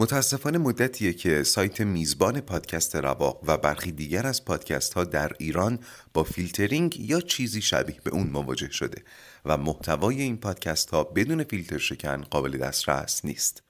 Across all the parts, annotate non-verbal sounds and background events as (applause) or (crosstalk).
متاسفانه مدتیه که سایت میزبان پادکست رواق و برخی دیگر از پادکست ها در ایران با فیلترینگ یا چیزی شبیه به اون مواجه شده و محتوای این پادکست ها بدون فیلتر شکن قابل دسترس نیست.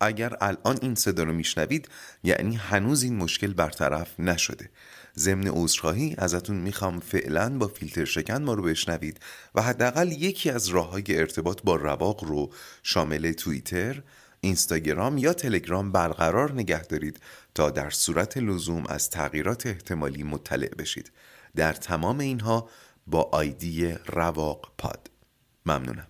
اگر الان این صدا رو میشنوید یعنی هنوز این مشکل برطرف نشده ضمن عذرخواهی ازتون می‌خوام فعلا با فیلتر شکن ما رو بشنوید و حداقل یکی از راه های ارتباط با رواق رو شامل توییتر، اینستاگرام یا تلگرام برقرار نگه دارید تا در صورت لزوم از تغییرات احتمالی مطلع بشید. در تمام اینها با آیدی رواق پاد. ممنونم.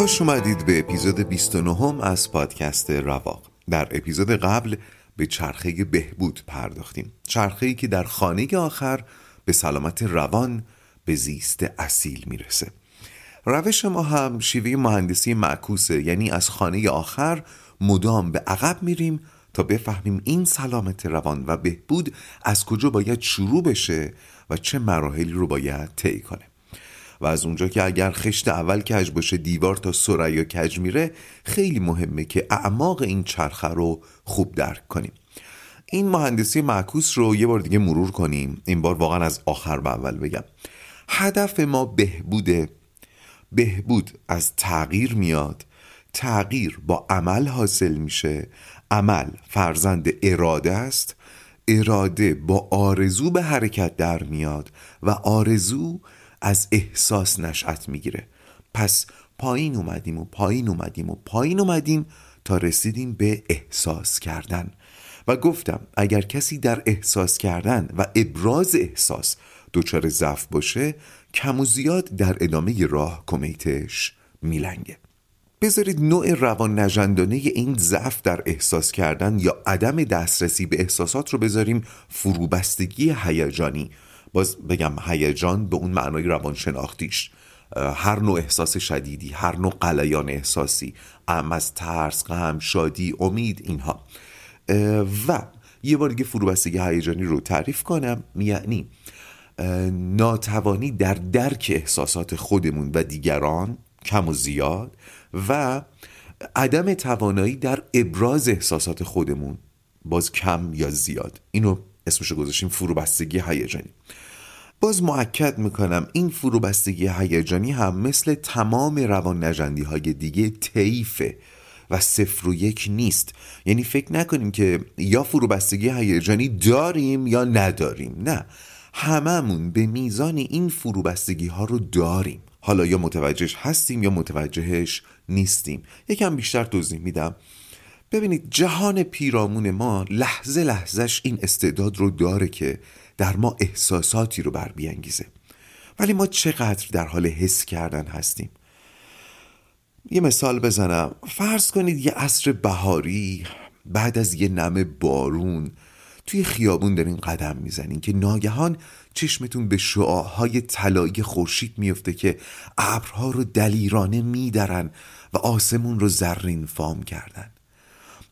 خوش اومدید به اپیزود 29 از پادکست رواق. در اپیزود قبل به چرخه بهبود پرداختیم. چرخه که در خانه آخر به سلامت روان به زیست اصیل می‌رسه. روش ما هم شیوه مهندسی معکوسه. یعنی از خانه آخر مدام به عقب میریم تا بفهمیم این سلامت روان و بهبود از کجا باید شروع بشه و چه مراحلی رو باید طی کنه. و از اونجا که اگر خشت اول کج باشه دیوار تا سریا کج میره خیلی مهمه که اعماق این چرخه رو خوب درک کنیم. این مهندسی معکوس رو یه بار دیگه مرور کنیم. این بار واقعا از آخر به اول بگم. هدف ما بهبوده. بهبود از تغییر میاد. تغییر با عمل حاصل میشه. عمل فرزند اراده است. اراده با آرزو به حرکت در میاد و آرزو از احساس نشأت می‌گیره. پس پایین اومدیم و پایین اومدیم و پایین اومدیم تا رسیدیم به احساس کردن. و گفتم اگر کسی در احساس کردن و ابراز احساس دچار ضعف باشه کم و زیاد در ادامه راه کمیتش میلنگه. بذارید نوع روان نجندانه این ضعف در احساس کردن یا عدم دسترسی به احساسات رو بذاریم فروبستگی هیجانی. باز بگم هیجان به اون معنای روانشناختیش. هر نوع احساس شدیدی هر نوع قلیان احساسی ام از ترس غم شادی امید اینها. و یه بار دیگه فروبستگی هیجانی رو تعریف کنم. یعنی ناتوانی در درک احساسات خودمون و دیگران کم و زیاد و عدم توانایی در ابراز احساسات خودمون باز کم یا زیاد. اینو اسمشو گذاشتیم فروبستگی هیجانی. باز معکد می‌کنم این فروبستگی هیجانی هم مثل تمام روان نجندی های دیگه تیفه و صفر و یک نیست. یعنی فکر نکنیم که یا فروبستگی هیجانی داریم یا نداریم. نه هممون به میزان این فروبستگی ها رو داریم. حالا یا متوجهش هستیم یا متوجهش نیستیم. یکم بیشتر توضیح میدم. ببینید جهان پیرامون ما لحظه لحظهش این استعداد رو داره که در ما احساساتی رو بر بیانگیزه. ولی ما چقدر در حال حس کردن هستیم؟ یه مثال بزنم. فرض کنید یه عصر بهاری بعد از یه نم بارون توی خیابون دارین قدم می‌زنین که ناگهان چشمتون به شعاهای طلایی خورشید میفته که ابرها رو دلیرانه میدرن و آسمون رو زرین فام کردن.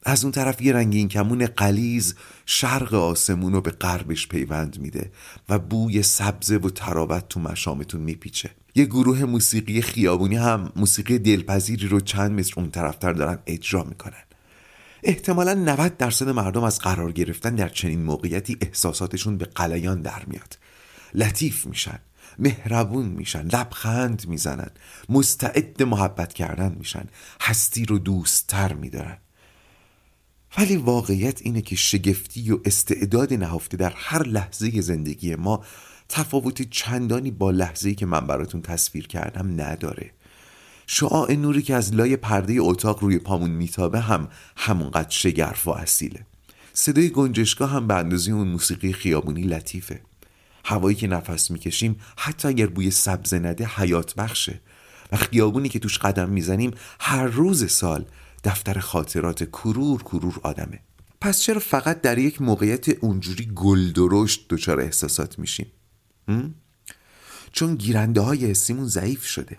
از اون طرف یه رنگین کمون قلیز شرق آسمون رو به غربش پیوند میده و بوی سبزه و تراوت تو مشامتون میپیچه. یه گروه موسیقی خیابونی هم موسیقی دلپذیری رو چند متر اون طرفتر دارن اجرا می‌کنن. احتمالا 90 درصد مردم از قرار گرفتن در چنین موقعیتی احساساتشون به قلیان در میاد. لطیف میشن مهربون میشن لبخند می‌زنن مستعد محبت کردن میشن هستی رو دوستتر میدارن. ولی واقعیت اینه که شگفتی و استعداد نهفته در هر لحظه زندگی ما تفاوت چندانی با لحظه‌ای که من براتون تصویر کردم نداره. شعاع نوری که از لای پرده اتاق روی پامون میتابه هم همونقدر شگرف و اصیله صدای گنجشگاه هم به اندازه اون موسیقی خیابونی لطیفه. هوایی که نفس می‌کشیم حتی اگر بوی سبز نده حیات بخشه. و خیابونی که توش قدم می‌زنیم هر روز سال دفتر خاطرات کرور کرور آدمه. پس چرا فقط در یک موقعیت اونجوری گل درشت دچار احساسات میشیم؟ چون گیرنده های حسیمون ضعیف شده.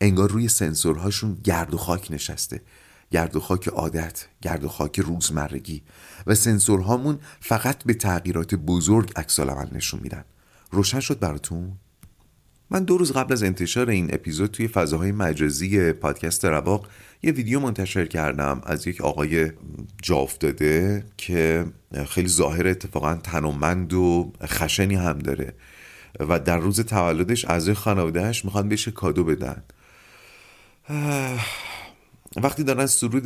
انگار روی سنسورهاشون گرد و خاک نشسته. گرد و خاک عادت گرد و خاک روزمرگی. و سنسورهامون فقط به تغییرات بزرگ عکس نشون میدن. روشن شد براتون؟ من دو روز قبل از انتشار این اپیزود توی فضاهای مجازی پادکست رواق یه ویدیو منتشر کردم از یک آقای جا افتاده که خیلی ظاهر اتفاقا تنومند و خشنی هم داره و در روز تولدش از خانوادهش می‌خوان بهش کادو بدن. وقتی دارن سرود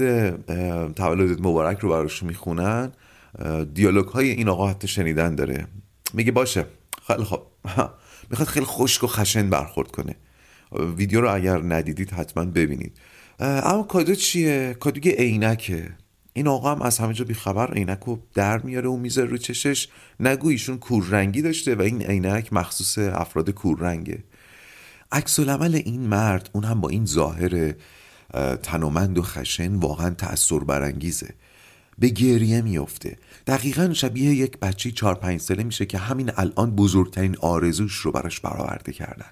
تولدت مبارک رو براش می‌خونن دیالوگ های این آقا حتی شنیدن داره. میگه باشه. خیلی خب می‌خواد خیلی خشک و خشن برخورد کنه. ویدیو رو اگر ندیدید حتما ببینید. اما کادو چیه؟ کادو یه عینکه. این آقا هم از همه جا بیخبر عینک رو در میاره و می‌ذاره رو چشش. نگو ایشون کوررنگی داشته و این عینک مخصوص افراد کوررنگه. عکس العمل این مرد اون هم با این ظاهر تنومند و خشن واقعا تأثیر برانگیزه به گریه میفته دقیقا شبیه یک بچه چار پنج ساله میشه که همین الان بزرگترین آرزوش رو براش برآورده کردن.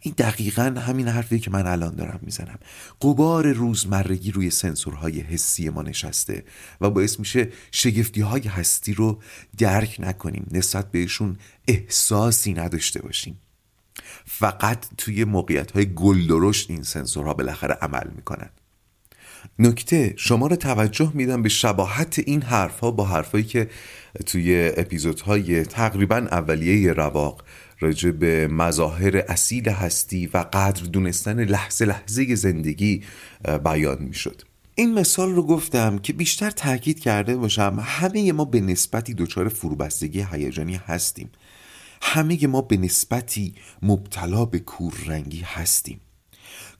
این دقیقا همین حرفی که من الان دارم می‌زنم. قبار روزمرگی روی سنسورهای حسی ما نشسته و باعث میشه شگفتی های هستی رو درک نکنیم نسبت بهشون احساسی نداشته باشیم. فقط توی موقعیت های گل درشت این سنسورها بالاخره عمل می‌کنن. نکته شما رو توجه میدم به شباهت این حرفها با حرفهایی که توی اپیزودهای تقریبا اولیه رواق راجع به مظاهر اصیل هستی و قدر دونستن لحظه لحظه زندگی بیان می‌شد. این مثال رو گفتم که بیشتر تاکید کرده باشم همه ما به نسبتی دچار فروبستگی هیجانی هستیم. همه ما به نسبتی مبتلا به کوررنگی هستیم.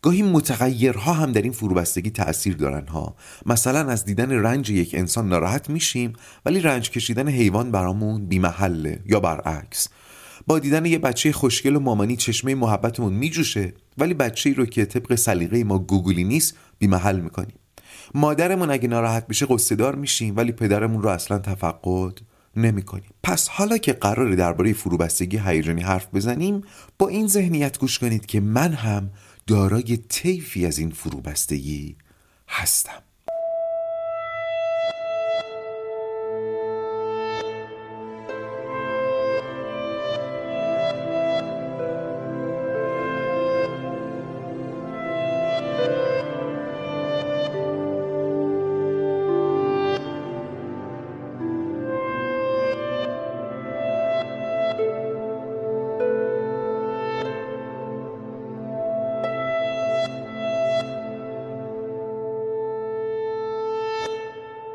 گاهی متغیرها هم در این فروبستگی تأثیر دارن ها. مثلا از دیدن رنج یک انسان ناراحت میشیم ولی رنج کشیدن حیوان برامون بیمحله یا برعکس. با دیدن یه بچه خوشگل و مامانی چشمه محبتمون میجوشه ولی بچه ای رو که طبق سلیقه ما گوگلی نیست بیمحل می‌کنیم. مادرمون اگه ناراحت بشه قصدار میشیم ولی پدرمون رو اصلا تفقد نمی کنیم. پس حالا که قراره درباره فروبستگی هیجانی حرف بزنیم با این ذهنیت گوش کنید که من هم دارای طیفی از این فروبستگی هستم.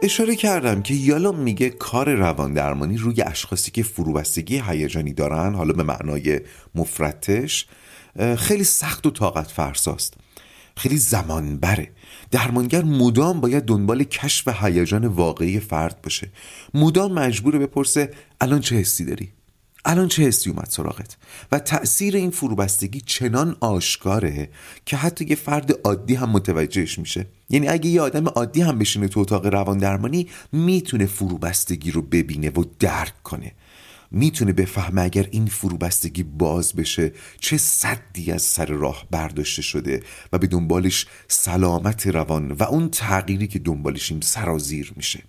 اشاره کردم که یالا میگه کار روان درمانی روی اشخاصی که فروبستگی هیجانی دارن حالا به معنای مفرتش خیلی سخت و طاقت فرساست. خیلی زمان بره درمانگر مدام باید دنبال کشف هیجان واقعی فرد باشه. مدام مجبور بپرسه الان چه حسی داری؟ الان چه حسی اومد سراغت؟ و تأثیر این فروبستگی چنان آشکاره که حتی یه فرد عادی هم متوجهش میشه. یعنی اگه یه آدم عادی هم بشینه تو اتاق روان درمانی می‌تونه فروبستگی رو ببینه و درک کنه. می‌تونه بفهمه اگر این فروبستگی باز بشه چه صدی از سر راه برداشته شده و به دنبالش سلامت روان و اون تغییری که دنبالشیم سرازیر میشه.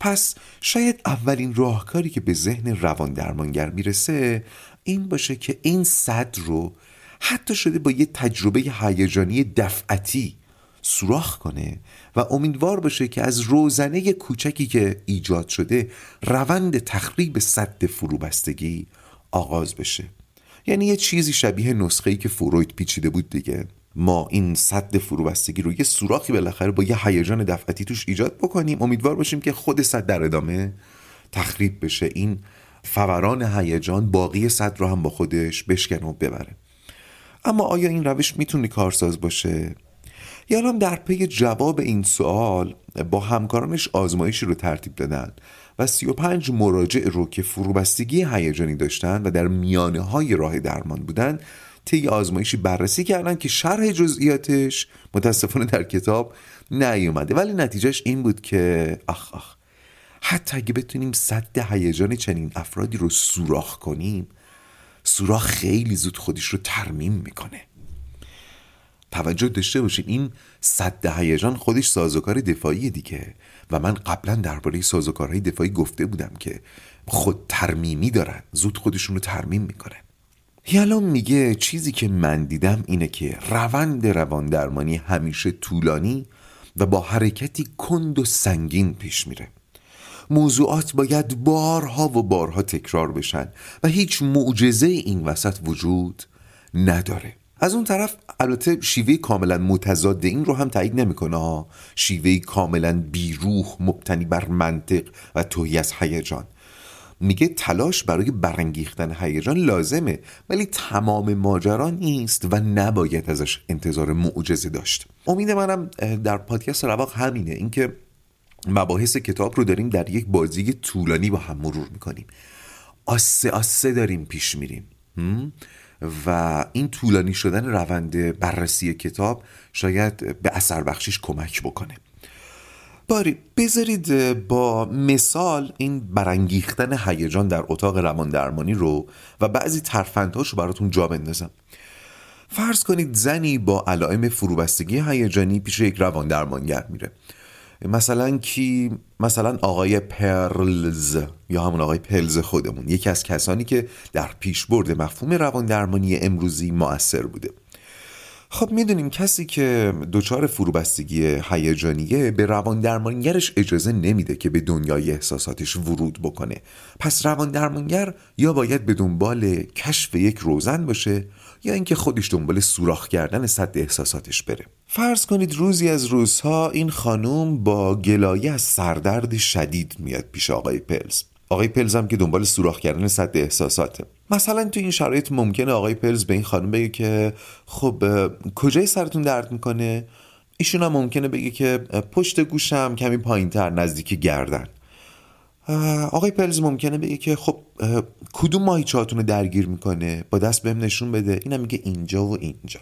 پس شاید اولین راهکاری که به ذهن روان درمانگر می‌رسه این باشه که این صد رو حتی شده با یه تجربه هیجانی دفعتی سوراخ کنه و امیدوار باشه که از روزنه کوچکی که ایجاد شده روند تخریب صد فروبستگی آغاز بشه. یعنی یه چیزی شبیه نسخه‌ای که فروید پیچیده بود دیگه. ما این صد فروبستگی رو یه سوراخی بالاخره با یه هیجان دفعتی توش ایجاد بکنیم. امیدوار باشیم که خود صد در ادامه تخریب بشه. این فوران هیجان باقی صد رو هم با خودش بشکنه و ببره. اما آیا این روش می‌تونه کارساز باشه؟ یالام در پی جواب این سوال با همکارانش آزمایشی رو ترتیب دادن و 35 مراجع رو که فروبستگی هیجانی داشتن و در میانه های راه درمان بودن طی آزمایشی بررسی کردن که شرح جزئیاتش متاسفانه در کتاب نیومده. ولی نتیجهش این بود که آخ آخ. حتی اگه بتونیم صد هیجان چنین افرادی رو سوراخ کنیم سوراخ خیلی زود خودش رو ترمیم می‌کنه. توجه داشته باشین این صد هیجان خودش سازوکار دفاعی دیگه. و من قبلا درباره سازوکارهای دفاعی گفته بودم که خود ترمیمی دارن زود خودشون رو ترمیم می‌کنن. یالام میگه چیزی که من دیدم اینه که روند روان درمانی همیشه طولانی و با حرکتی کند و سنگین پیش میره. موضوعات باید بارها و بارها تکرار بشن و هیچ معجزه این وسط وجود نداره. از اون طرف البته شیوه کاملا متضاد این رو هم تایید نمی‌کنه شیوه کاملا بیروح مبتنی بر منطق و توهی از هیجان. میگه تلاش برای برانگیختن هیجان لازمه ولی تمام ماجرا نیست و نباید ازش انتظار معجزه داشت. امید منم در پادکست رواق همینه اینکه مباحث کتاب رو داریم در یک بازی طولانی با هم مرور می‌کنیم. آسه آسه داریم پیش میریم و این طولانی شدن روند بررسی کتاب شاید به اثر بخشیش کمک بکنه. باری بذارید با مثال این برانگیختن هیجان در اتاق روان درمانی رو و بعضی ترفندهاش رو براتون جا بندازم. فرض کنید زنی با علائم فروبستگی هیجانی پیش یک روان درمانگر میره. مثلا کی مثلا آقای پرلز یا همون آقای پلز خودمون. یکی از کسانی که در پیشبرد مفهوم روان درمانی امروزی مؤثر بوده. خب می‌دونیم کسی که دچار فروبستگی هیجانیه به روان درمانگرش اجازه نمیده که به دنیای احساساتش ورود بکنه. پس روان درمانگر یا باید به دنبال کشف یک روزن باشه یا اینکه خودش دنبال سوراخ کردن صد احساساتش بره. فرض کنید روزی از روزها این خانوم با گلایه از سردرد شدید میاد پیش آقای پلز آقای پلز هم که دنبال سوراخ کردن صد احساساته. مثلا تو این شرایط ممکنه آقای پلز به این خانم بگه که خب کجای سرتون درد می‌کنه؟ ایشون هم ممکنه بگه که پشت گوشم کمی پایین تر نزدیک گردن. آقای پلز ممکنه بگه که خب کدوم ماهیچهاتون رو درگیر می‌کنه؟ با دست بهم نشون بده. اینم میگه اینجا و اینجا.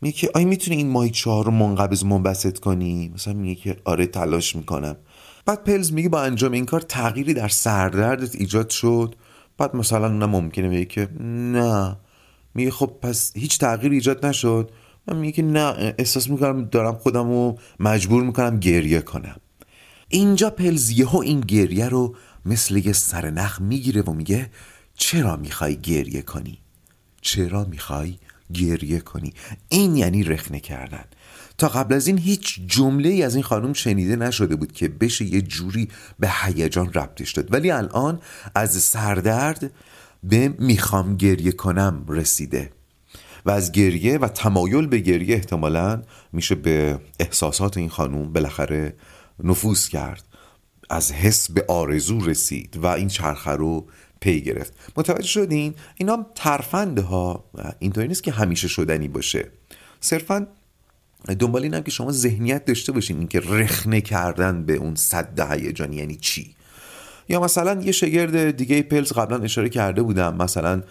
میگه که آیا می‌تونی این ماهیچه ها رو منقبض منبسط کنی؟ مثلا میگه که آره تلاش می‌کنم. بعد پلز میگه با انجام این کار تغییری در سردردت ایجاد شد. بعد مثلا نه ممکنه بگه که نه. میگه خب پس هیچ تغییری ایجاد نشد. من میگه که نه احساس می‌کنم دارم خودم رو مجبور می‌کنم گریه کنم. اینجا پلز یهو این گریه رو مثل یه سرنخ می‌گیره و میگه چرا می‌خوای گریه کنی؟ چرا می‌خوای گریه کنی؟ این یعنی رخنه کردن. تا قبل از این هیچ جمله ای از این خانم شنیده نشده بود که بشه یه جوری به هیجان ربطش داد. ولی الان از سردرد به می‌خوام گریه کنم رسیده. و از گریه و تمایل به گریه احتمالا میشه به احساسات این خانم بالاخره نفوذ کرد. از حس به آرزو رسید و این چرخه رو پی گرفت. متوجه شدین؟ اینا ترفنده ها اینطوری نیست که همیشه شدنی باشه. صرفا دنبال اینم که شما ذهنیت داشته باشین اینکه رخنه کردن به اون صد هیجانی یعنی چی. یا مثلا یه شگرد دیگه پلز قبلا اشاره کرده بودم مثلا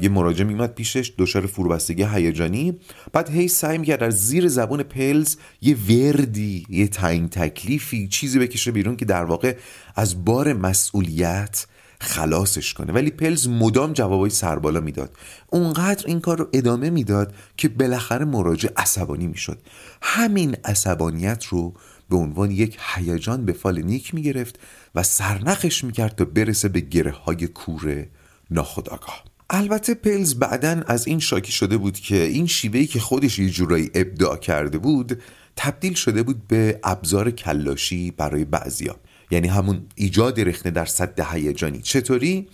یه مراجع میمد پیشش دچار فروبستگی هیجانی. بعد هی سعی می‌کرد در زیر زبون پلز یه وردی یه تعیین تکلیفی چیزی بکشه بیرون که در واقع از بار مسئولیت خلاصش کنه. ولی پلز مدام جوابای سربالا می‌داد. اونقدر این کار رو ادامه می‌داد که بالاخره مراجع عصبانی می‌شد. همین عصبانیت رو به عنوان یک هیجان به فال نیک می‌گرفت و سرنخش می‌کرد تا برسه به گره های کور ناخداگاه البته پلز بعدا از این شاکی شده بود که این شیوهی که خودش یه جورایی ابداع کرده بود تبدیل شده بود به ابزار کلاشی برای بعضیا. یعنی همون ایجاد رخنه در صد هیجانی. چطوری؟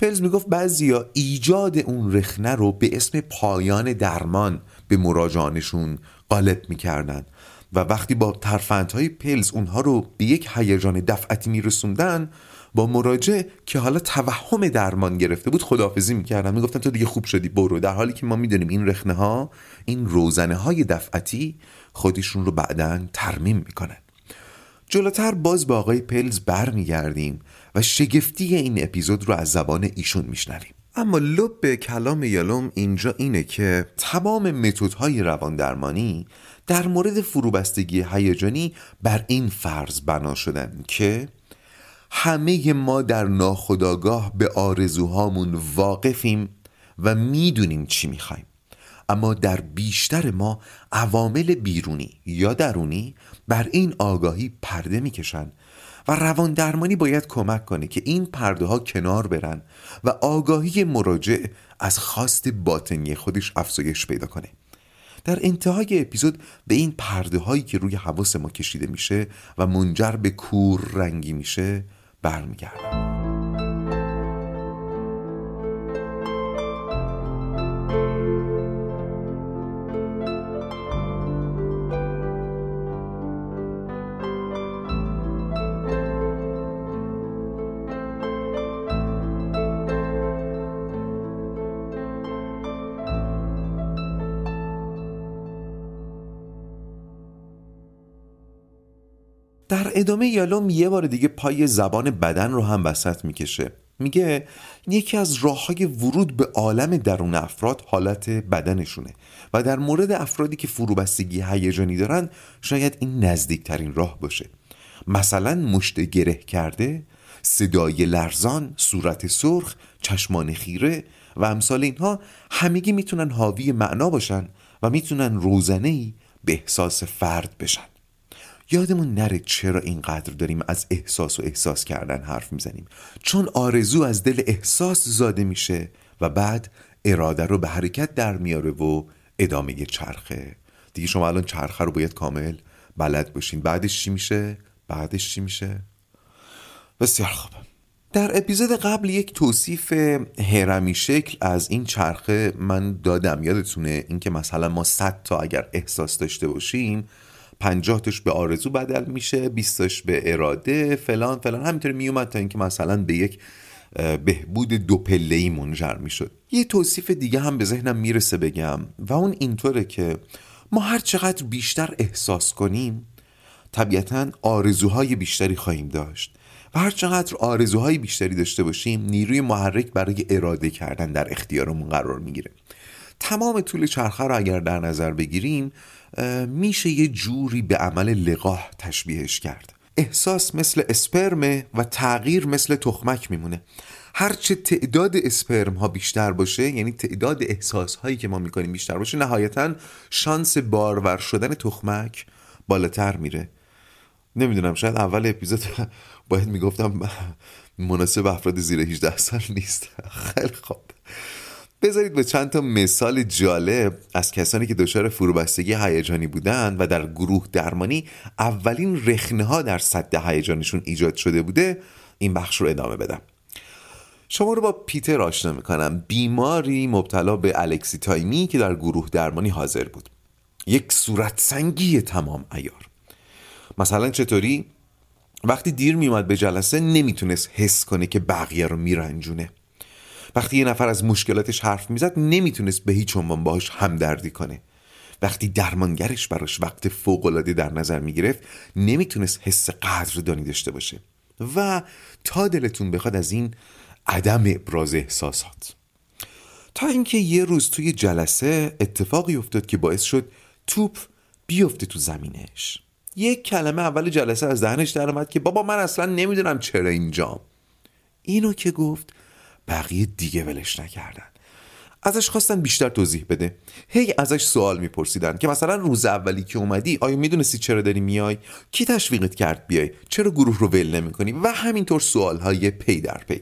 پلز می‌گفت بعضیا ایجاد اون رخنه رو به اسم پایان درمان به مراجعانشون غالب می‌کردن. و وقتی با ترفندهای پلز اونها رو به یک هیجان دفعتی میرسوندن با مراجع که حالا توهم درمان گرفته بود خداحافظی می‌کردن. می‌گفتن تو دیگه خوب شدی برو. در حالی که ما می‌دونیم این رخنه ها این روزنه های دفعتی خودشون رو بعدا ترمیم می‌کنن. جلوتر باز با آقای پلز برمیگردیم و شگفتی این اپیزود رو از زبان ایشون میشنویم. اما لب به کلام یالوم اینجا اینه که تمام متدهای روان درمانی در مورد فروبستگی هیجانی بر این فرض بنا شدن که همه ما در ناخداگاه به آرزوهامون واقفیم و می‌دونیم چی می‌خوایم. اما در بیشتر ما عوامل بیرونی یا درونی بر این آگاهی پرده می‌کشن و روان درمانی باید کمک کنه که این پرده ها کنار برن و آگاهی مراجع از خواست باطنی خودش افزایش پیدا کنه. در انتهای اپیزود به این پرده هایی که روی حواس ما کشیده میشه و منجر به کور رنگی میشه برمیگردم. در ادامه یالوم یه بار دیگه پای زبان بدن رو هم وسط می‌کشه. میگه یکی از راه های ورود به عالم درون افراد حالت بدنشونه و در مورد افرادی که فروبستگی هیجانی دارن شاید این نزدیکترین راه باشه. مثلا مشت گره کرده صدای لرزان صورت سرخ چشمان خیره و امثال اینها همگی می‌تونن حاوی معنا باشن و می‌تونن روزنه به احساس فرد بشن. یادمون نره چرا اینقدر داریم از احساس و احساس کردن حرف می‌زنیم. چون آرزو از دل احساس زاده میشه و بعد اراده رو به حرکت در میاره و ادامه چرخه. دیگه شما الان چرخه رو باید کامل بلد باشین. بعدش چی میشه؟ بعدش چی میشه؟ بسیار خوب. در اپیزود قبل یک توصیف هرمی شکل از این چرخه من دادم. یادتونه اینکه مثلا ما 100 تا اگر احساس داشته باشیم 50 تاش به آرزو بدل میشه 20 تاش به اراده فلان فلان. همینطوری میومد تا اینکه مثلا به یک بهبود دو ای منجر می‌شد. یه توصیف دیگه هم به ذهنم می‌رسه بگم و اون اینطوره که ما هر چقدر بیشتر احساس کنیم طبیعتا آرزوهای بیشتری خواهیم داشت و هر چقدر آرزوهای بیشتری داشته باشیم نیروی محرک برای اراده کردن در اختیارمون قرار می‌گیره. تمام طول چرخه رو اگر در نظر بگیریم میشه یه جوری به عمل لقاه تشبیهش کرد. احساس مثل اسپرمه و تغییر مثل تخمک میمونه. هرچه تعداد اسپرم ها بیشتر باشه یعنی تعداد احساس هایی که ما می‌کنیم بیشتر باشه نهایتا شانس بارور شدن تخمک بالاتر میره. نمی‌دونم شاید اول اپیزود باید می‌گفتم مناسب افراد زیر 18 سال نیست. (laughs) خیلی خوب. بذارید به چند تا مثال جالب از کسانی که دچار فروبستگی هیجانی بودند و در گروه درمانی اولین رخنه ها در صد هیجانشون ایجاد شده بوده این بخش رو ادامه بدم. شما رو با پیتر آشنا می‌کنم. بیماری مبتلا به الکسی تایمی که در گروه درمانی حاضر بود. یک صورت سنگی تمام ایار. مثلا چطوری؟ وقتی دیر میومد به جلسه نمی‌تونست حس کنه که بقیه رو میرنجونه. وقتی یه نفر از مشکلاتش حرف می‌زد نمی‌تونست به هیچ عنوان باهاش همدردی کنه. وقتی درمانگرش براش وقت فوقالعاده در نظر می‌گرفت نمی‌تونست حس قدردانی داشته باشه. و تا دلتون بخواد از این عدم ابراز احساسات. تا اینکه یه روز توی جلسه اتفاقی افتاد که باعث شد توپ بیفته تو زمینش. یک کلمه اول جلسه از دهنش در اومد که بابا من اصلا نمی‌دونم چرا اینجام. اینو که گفت بقیه دیگه ولش نکردن. ازش خواستن بیشتر توضیح بده. هی ازش سوال میپرسیدن که مثلا روز اولی که اومدی آیا می‌دونستی چرا داری میای؟ کی تشویقت کرد بیای؟ چرا گروه رو ول نمی‌کنی؟ و همینطور سوال های پی در پی.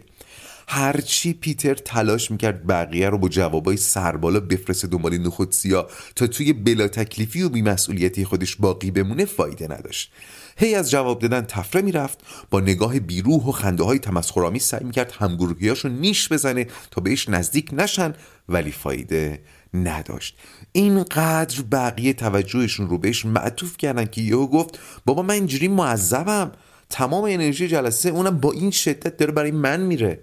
هرچی پیتر تلاش می‌کرد بقیه رو با جوابای سربالا بفرسته دنبال نخود سیاه تا توی بلا تکلیفی و بیمسئولیتی خودش باقی بمونه فایده نداشت. هی از جواب دادن تفره می‌رفت با نگاه بیروح و خنده های تمسخرآمیز سعی می‌کرد همگروهیاشو نیش بزنه تا بهش نزدیک نشن ولی فایده نداشت. اینقدر بقیه توجهشون رو بهش معطوف کردن که یهو گفت بابا من اینجوری معذبم تمام انرژی جلسه اونم با این شدت داره برای من میره.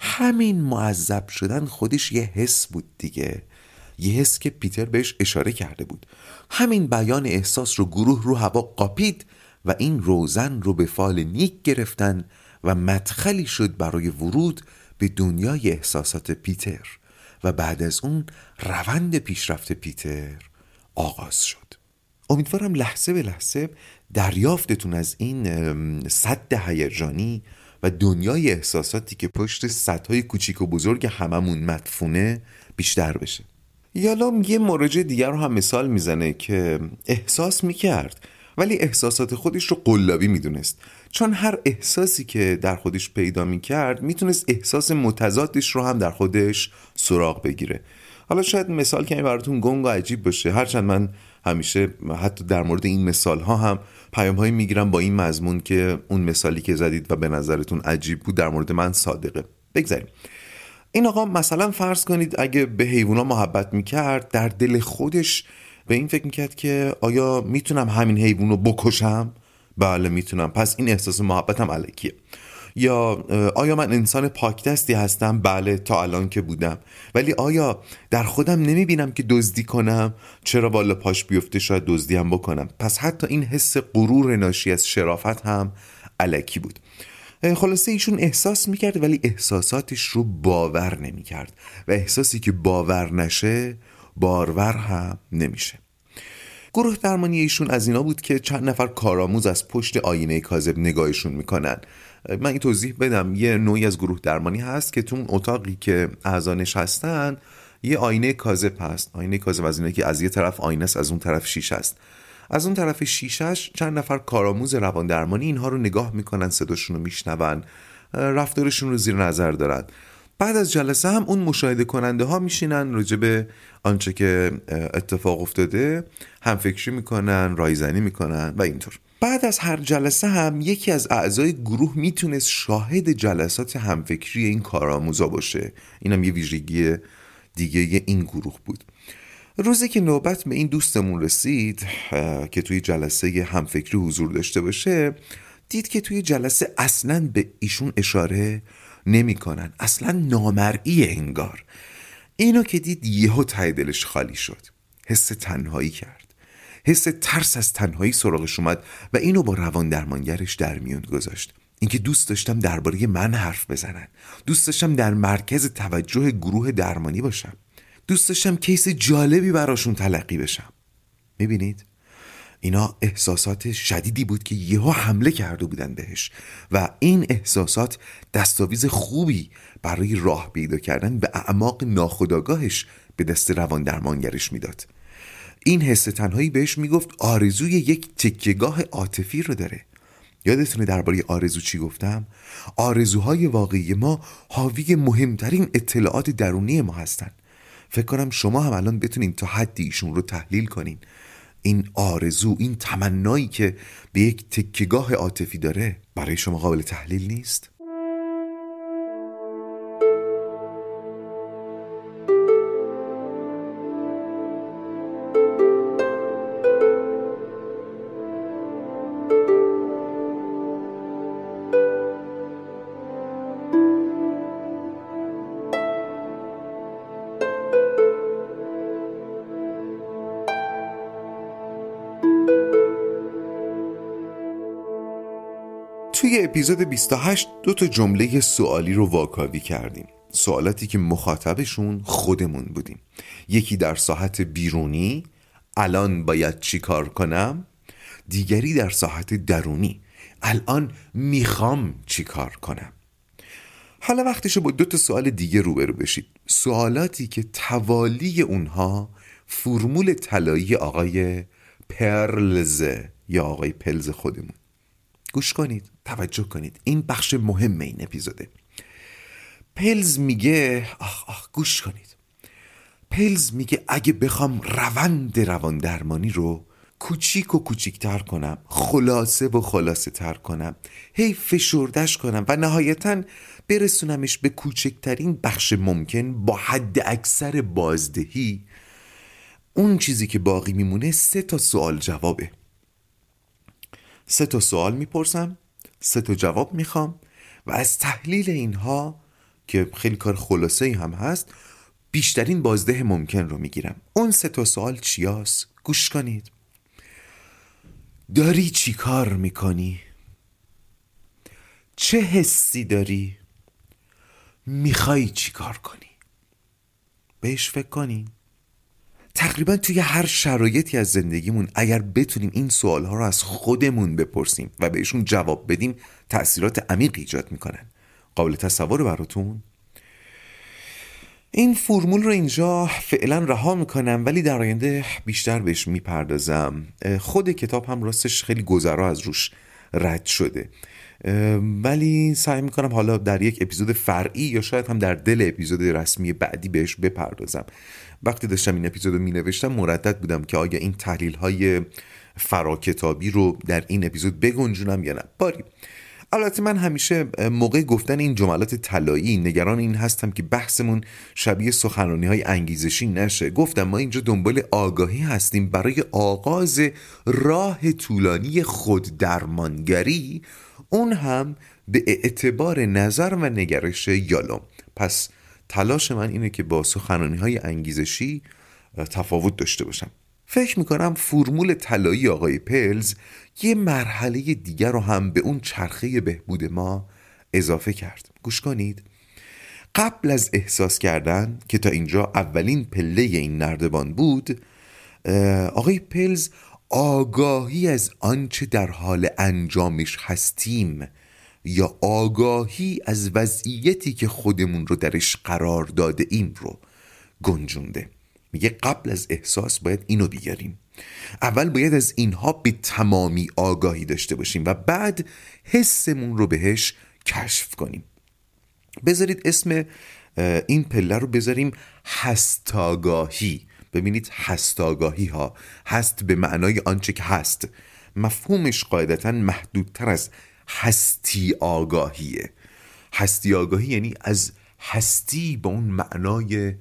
همین معذب شدن خودش یه حس بود دیگه یه حس که پیتر بهش اشاره کرده بود. همین بیان احساس رو گروه رو هوا قاپید و این روزن رو به فال نیک گرفتن و مدخلی شد برای ورود به دنیای احساسات پیتر و بعد از اون روند پیشرفت پیتر آغاز شد. امیدوارم لحظه به لحظه دریافتتون از این صد هیجانی و دنیای احساساتی که پشت سطح کوچیک و بزرگ هممون مدفونه بیشتر بشه. یالام یه مراجع دیگر رو هم مثال می‌زنه که احساس می‌کرد ولی احساسات خودش رو قلابی می‌دونست. چون هر احساسی که در خودش پیدا می‌کرد می‌تونست احساس متضادش رو هم در خودش سراغ بگیره. حالا شاید مثال کمی براتون گنگ و عجیب باشه هرچند من همیشه حتی در مورد این مثال ها هم پیام هایی می‌گیرم با این مضمون که اون مثالی که زدید و به نظرتون عجیب بود در مورد من صادقه. بگذاریم. این آقا مثلا فرض کنید اگه به حیوونا محبت می‌کرد در دل خودش به این فکر می‌کرد که آیا می‌تونم همین حیوان رو بکشم؟ بله می‌تونم. پس این احساس محبتم علیکیه. یا آیا من انسان پاکدستی هستم؟ بله تا الان که بودم. ولی آیا در خودم نمی‌بینم که دزدی کنم؟ چرا والا پاش بیفته شاید دزدی هم بکنم؟ پس حتی این حس غرور ناشی از شرافت هم علکی بود. خلاصه ایشون احساس می‌کرد ولی احساساتش رو باور نمی‌کرد و احساسی که باور نشه بارور هم نمیشه. گروه درمانی ایشون از اینا بود که چند نفر کارآموز از پشت آینه کاذب نگاهشون می‌کنن. من این توضیح بدم. یه نوعی از گروه درمانی هست که تو اون اتاقی که اعضانش هستن یه آینه کاذب هست. آینه کاذب از اینه که از یه طرف آینه است از اون طرف شیشه است. از اون طرف شیشش چند نفر کارآموز روان درمانی اینها رو نگاه می‌کنن صداشون رو میشنون رفتارشون رو زیر نظر دارن. بعد از جلسه هم اون مشاهده کننده ها میشینن راجع به آنچه که اتفاق افتاده هم فکری می‌کنن رایزنی می‌کنن و اینطور. بعد از هر جلسه هم یکی از اعضای گروه می‌تونست شاهد جلسات همفکری این کارآموزا باشه. اینم یه ویژگی دیگه این گروه بود. روزی که نوبت به این دوستمون رسید که توی جلسه همفکری حضور داشته باشه دید که توی جلسه اصلا به ایشون اشاره نمی‌کنن. اصلا نامرئی انگار. اینو که دید یهو ته دلش خالی شد. حس تنهایی کرد. حس ترس از تنهایی سراغش اومد و اینو با روان درمانگرش در میون گذاشت. اینکه دوست داشتم درباره من حرف بزنن. دوست داشتم در مرکز توجه گروه درمانی باشم. دوست داشتم کیس جالبی براشون تلقی بشم. می‌بینید؟ اینا احساسات شدیدی بود که یهو حمله کرده بودن بهش و این احساسات دستاویز خوبی برای راه پیدا کردن به اعماق ناخودآگاهش به دست روان درمانگرش می‌داد. این حس تنهایی بهش می‌گفت آرزوی یک تکیگاه عاطفی رو داره. یادتونه درباره آرزو چی گفتم؟ آرزوهای واقعی ما حاوی مهمترین اطلاعات درونی ما هستن. فکر کنم شما هم الان بتونین تا حدی ایشون رو تحلیل کنین. این آرزو این تمنایی که به یک تکیگاه عاطفی داره برای شما قابل تحلیل نیست؟ اپیزود 28 دو تا جمله سوالی رو واکاوی کردیم. سوالاتی که مخاطبشون خودمون بودیم. یکی در ساحت بیرونی الان باید چی کار کنم؟ دیگری در ساحت درونی الان می‌خوام چی کار کنم؟ حالا وقتش با دو تا سوال دیگه روبرو بشید. سوالاتی که توالی اونها فرمول طلایی آقای پرلز یا آقای پلز خودمون. گوش کنید. توجه کنید. این بخش مهم این اپیزوده. پلز میگه آخ آخ گوش کنید. پلز میگه اگه بخوام روند روان درمانی رو کوچیک و کوچیکتر کنم خلاصه و خلاصه تر کنم هی فشردش کنم و نهایتا برسونمش به کوچکترین بخش ممکن با حد اکثر بازدهی اون چیزی که باقی میمونه سه تا سوال جوابه. سه تا سوال می‌پرسم. سه تا جواب می‌خوام و از تحلیل اینها که خیلی کار خلاصه هم هست بیشترین بازده ممکن رو می‌گیرم اون سه تا سوال چیاست گوش کنید داری چی کار می‌کنی؟ چه حسی داری؟ می‌خوای چی کار کنی؟ بهش فکر کنی؟ تقریبا توی هر شرایطی از زندگیمون اگر بتونیم این سوالها رو از خودمون بپرسیم و بهشون جواب بدیم تأثیرات عمیق ایجاد می‌کنن. قابل تصور براتون؟ این فرمول رو اینجا فعلا رها می‌کنم ولی در آینده بیشتر بهش می‌پردازم. خود کتاب هم راستش خیلی گذرا از روش رد شده. ولی سعی می‌کنم حالا در یک اپیزود فرعی یا شاید هم در دل اپیزود رسمی بعدی بهش بپردازم. وقتی داشتم این اپیزود رو مینوشتم مردد بودم که آیا این تحلیل های فراکتابی رو در این اپیزود بگنجونم یا نه. باری. البته من همیشه موقع گفتن این جملات طلایی نگران این هستم که بحثمون شبیه سخنرانی های انگیزشی نشه. گفتم ما اینجا دنبال آگاهی هستیم برای آغاز راه طولانی خود درمانگری. اون هم به اعتبار نظر و نگرش یالوم. پس تلاش من اینه که با سخنرانی های انگیزشی تفاوت داشته باشم. فکر می‌کنم فرمول طلایی آقای پلز یه مرحله دیگر رو هم به اون چرخه بهبود ما اضافه کرد. گوش کنید. قبل از احساس کردن که تا اینجا اولین پله این نردبان بود آقای پلز آگاهی از آنچه در حال انجامش هستیم یا آگاهی از وضعیتی که خودمون رو درش قرار داده ایم رو گنجونده. میگه قبل از احساس باید اینو بیاریم. اول باید از اینها به تمامی آگاهی داشته باشیم و بعد حسمون رو بهش کشف کنیم. بذارید اسم این پله رو بذاریم هستاگاهی. ببینید هستاگاهی ها هست به معنای آنچه که هست. مفهومش قاعدتا محدودتر از هستی آگاهیه. هستی آگاهی یعنی از هستی به اون معنای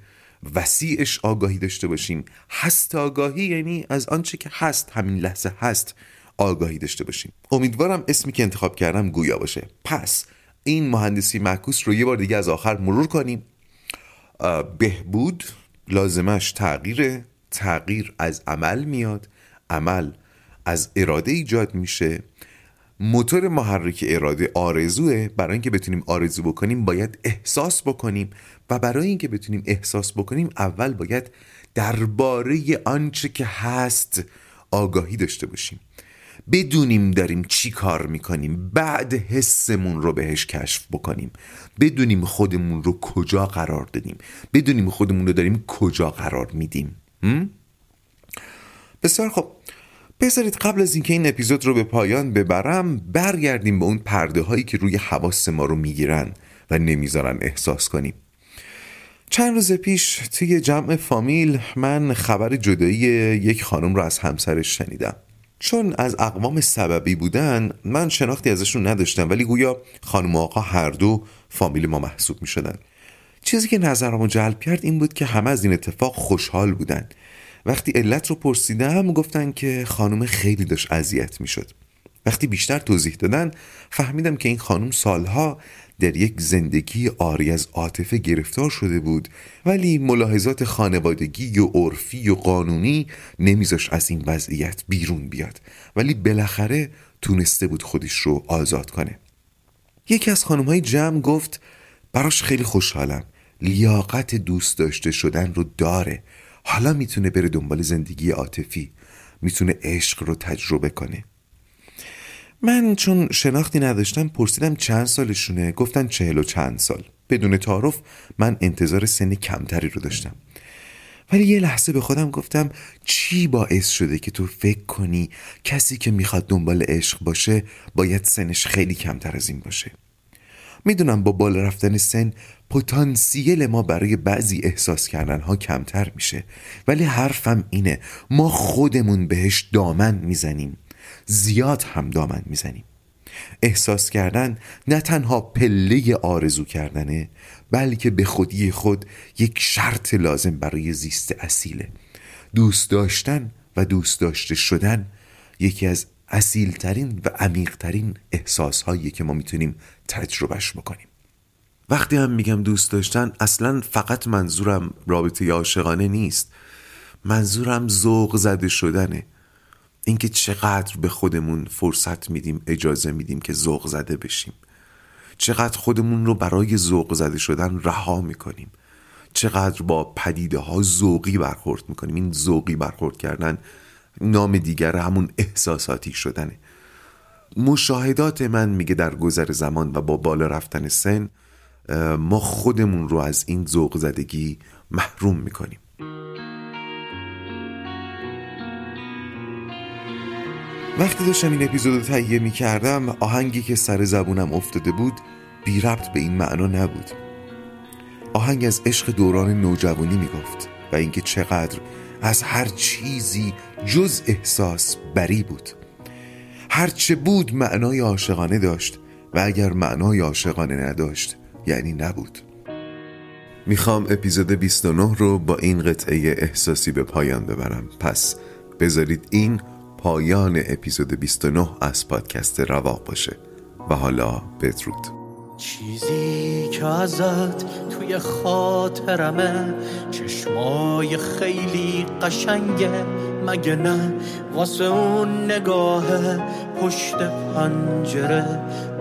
وسیعش آگاهی داشته باشیم. هست آگاهی یعنی از آنچه که هست همین لحظه هست آگاهی داشته باشیم. امیدوارم اسمی که انتخاب کردم گویا باشه. پس این مهندسی معکوس رو یه بار دیگه از آخر مرور کنیم. بهبود لازمش تغییر تغییر از عمل میاد. عمل از اراده ایجاد میشه. موتور محرک اراده آرزوه. برای اینکه بتونیم آرزو بکنیم باید احساس بکنیم. و برای اینکه بتونیم احساس بکنیم اول باید درباره آنچه که هست آگاهی داشته باشیم. بدونیم داریم چی کار می‌کنیم. بعد حسمون رو بهش کشف بکنیم. بدونیم خودمون رو کجا قرار دادیم. بدونیم خودمون رو داریم کجا قرار میدیم. بسیار خب بذارید قبل از اینکه این اپیزود رو به پایان ببرم برگردیم به اون پرده هایی که روی حواس ما رو می‌گیرن و نمی‌ذارن احساس کنیم. چند روز پیش توی جمع فامیل من خبر جدایی یک خانم رو از همسرش شنیدم. چون از اقوام سببی بودن من شناختی ازشون نداشتم ولی گویا خانم آقا هر دو فامیل ما محسوب می شدن چیزی که نظرمو جلب کرد این بود که همه از این اتفاق خوشحال بودن. وقتی علت رو پرسیدم گفتن که خانم خیلی داشت اذیت می‌شد. وقتی بیشتر توضیح دادن فهمیدم که این خانم سالها در یک زندگی آری از عاطفه گرفتار شده بود ولی ملاحظات خانوادگی و عرفی و قانونی نمیذاش از این وضعیت بیرون بیاد. ولی بالاخره تونسته بود خودش رو آزاد کنه. یکی از خانم های جمع گفت براش خیلی خوشحالم. لیاقت دوست داشته شدن رو داره. حالا می‌تونه بره دنبال زندگی عاطفی می‌تونه عشق رو تجربه کنه. من چون شناختی نداشتم پرسیدم چند سالشونه؟ گفتن چهل و چند سال. بدون تعارف من انتظار سن کمتری رو داشتم. ولی یه لحظه به خودم گفتم چی باعث شده که تو فکر کنی کسی که می‌خواد دنبال عشق باشه باید سنش خیلی کمتر از این باشه؟ می‌دونم با بالا رفتن سن پتانسیل ما برای بعضی احساس کردن ها کمتر میشه. ولی حرفم اینه ما خودمون بهش دامن می‌زنیم. زیاد هم دامن می‌زنیم. احساس کردن نه تنها پله آرزو کردنه بلکه به خودی خود یک شرط لازم برای زیست اصیله. دوست داشتن و دوست داشته شدن یکی از اصیلترین و عمیقترین احساس هایی که ما می‌تونیم تجربهش بکنیم. وقتی هم میگم دوست داشتن اصلا فقط منظورم رابطه عاشقانه نیست. منظورم ذوق زده شدنه. اینکه چقدر به خودمون فرصت میدیم اجازه میدیم که ذوق زده بشیم. چقدر خودمون رو برای ذوق زده شدن رها می‌کنیم. چقدر با پدیده ها ذوقی برخورد می‌کنیم. این ذوقی برخورد کردن نام دیگر همون احساساتی شدنه. مشاهدات من میگه در گذر زمان و با بالا رفتن سن ما خودمون رو از این ذوق زدگی محروم می‌کنیم. وقتی داشتم این اپیزود رو تهیه می کردم آهنگی که سر زبونم افتاده بود بی ربط به این معنا نبود. آهنگ از عشق دوران نوجوانی می گفت و اینکه چقدر از هر چیزی جز احساس بری بود. هرچه بود معنای عاشقانه داشت و اگر معنای عاشقانه نداشت یعنی نبود. می‌خوام اپیزود 29 رو با این قطعه احساسی به پایان ببرم. پس بذارید این پایان اپیزود 29 از پادکست رواق باشه. و حالا بدرود. چیزی که ازت توی خاطرمه چشمای خیلی قشنگه. مگه نه واسه اون نگاه پشت پنجره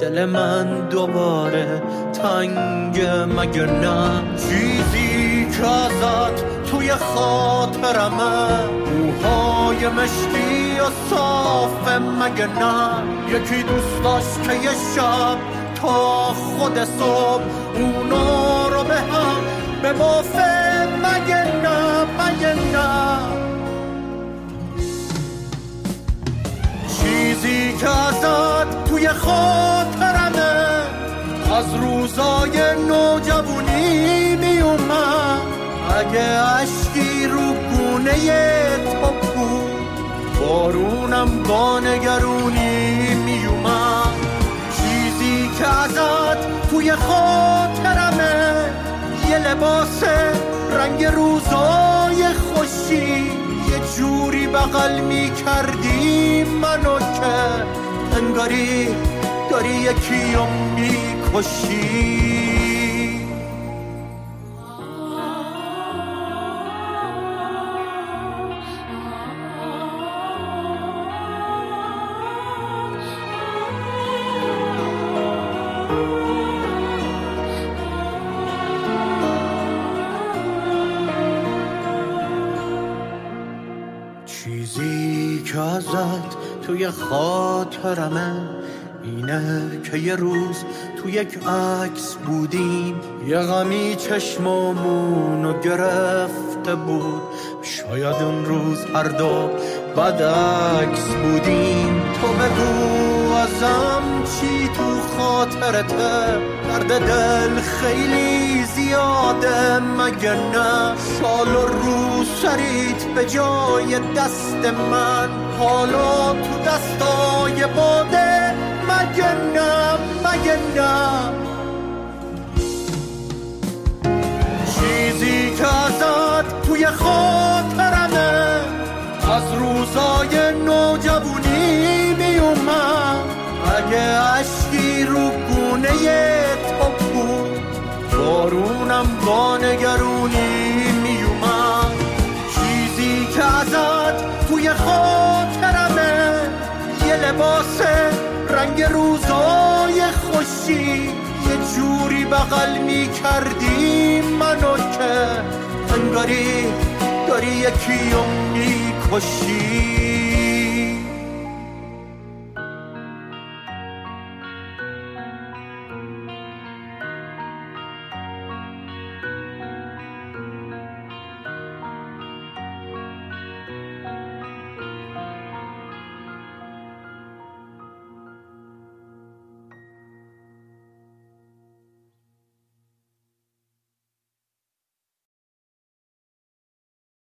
دل من دوباره تنگه؟ مگه نه چیزی که ازت توی خاطرمه موهای مشکی و صافه مگه نه یکی دوست داشت که یه شب تا خود صبح اونا رو به هم به بافه مگه نه مگه نه. چیزی که ازت توی خاطرمه از روزای نوجوانی میومد. اگه اشکی رو گونه تو بود بارونم با نگرونی میومد. که ازت توی خاطرمه یه لباس رنگ روزای خوشی. یه جوری بغل می کردی منو که انگاری داری یکی رو می‌کشی. خاطرمه اینه که یه روز تو یک عکس بودیم یه غمی چشمامونو گرفته بود. شاید اون روز هر دو بد عکس بودیم. تو بگو ازم چی تو خاطرته درد دل خیلی زیاده مگه نه؟ شال و رو سریت به جای دست من. حالا تو دستای باده مگه نه مگه نه. چیزی که ازت توی خاطرمه از روزای نوجوانی میومد. اگه اشکی رو گونه تو بود بارونم با نگرونی میومد. چیزی که ازت توی خاطرمه لباس رنگ روزای خوشی یه جوری بغل می کردی منو که انگاری داری یکی رو می‌کشی.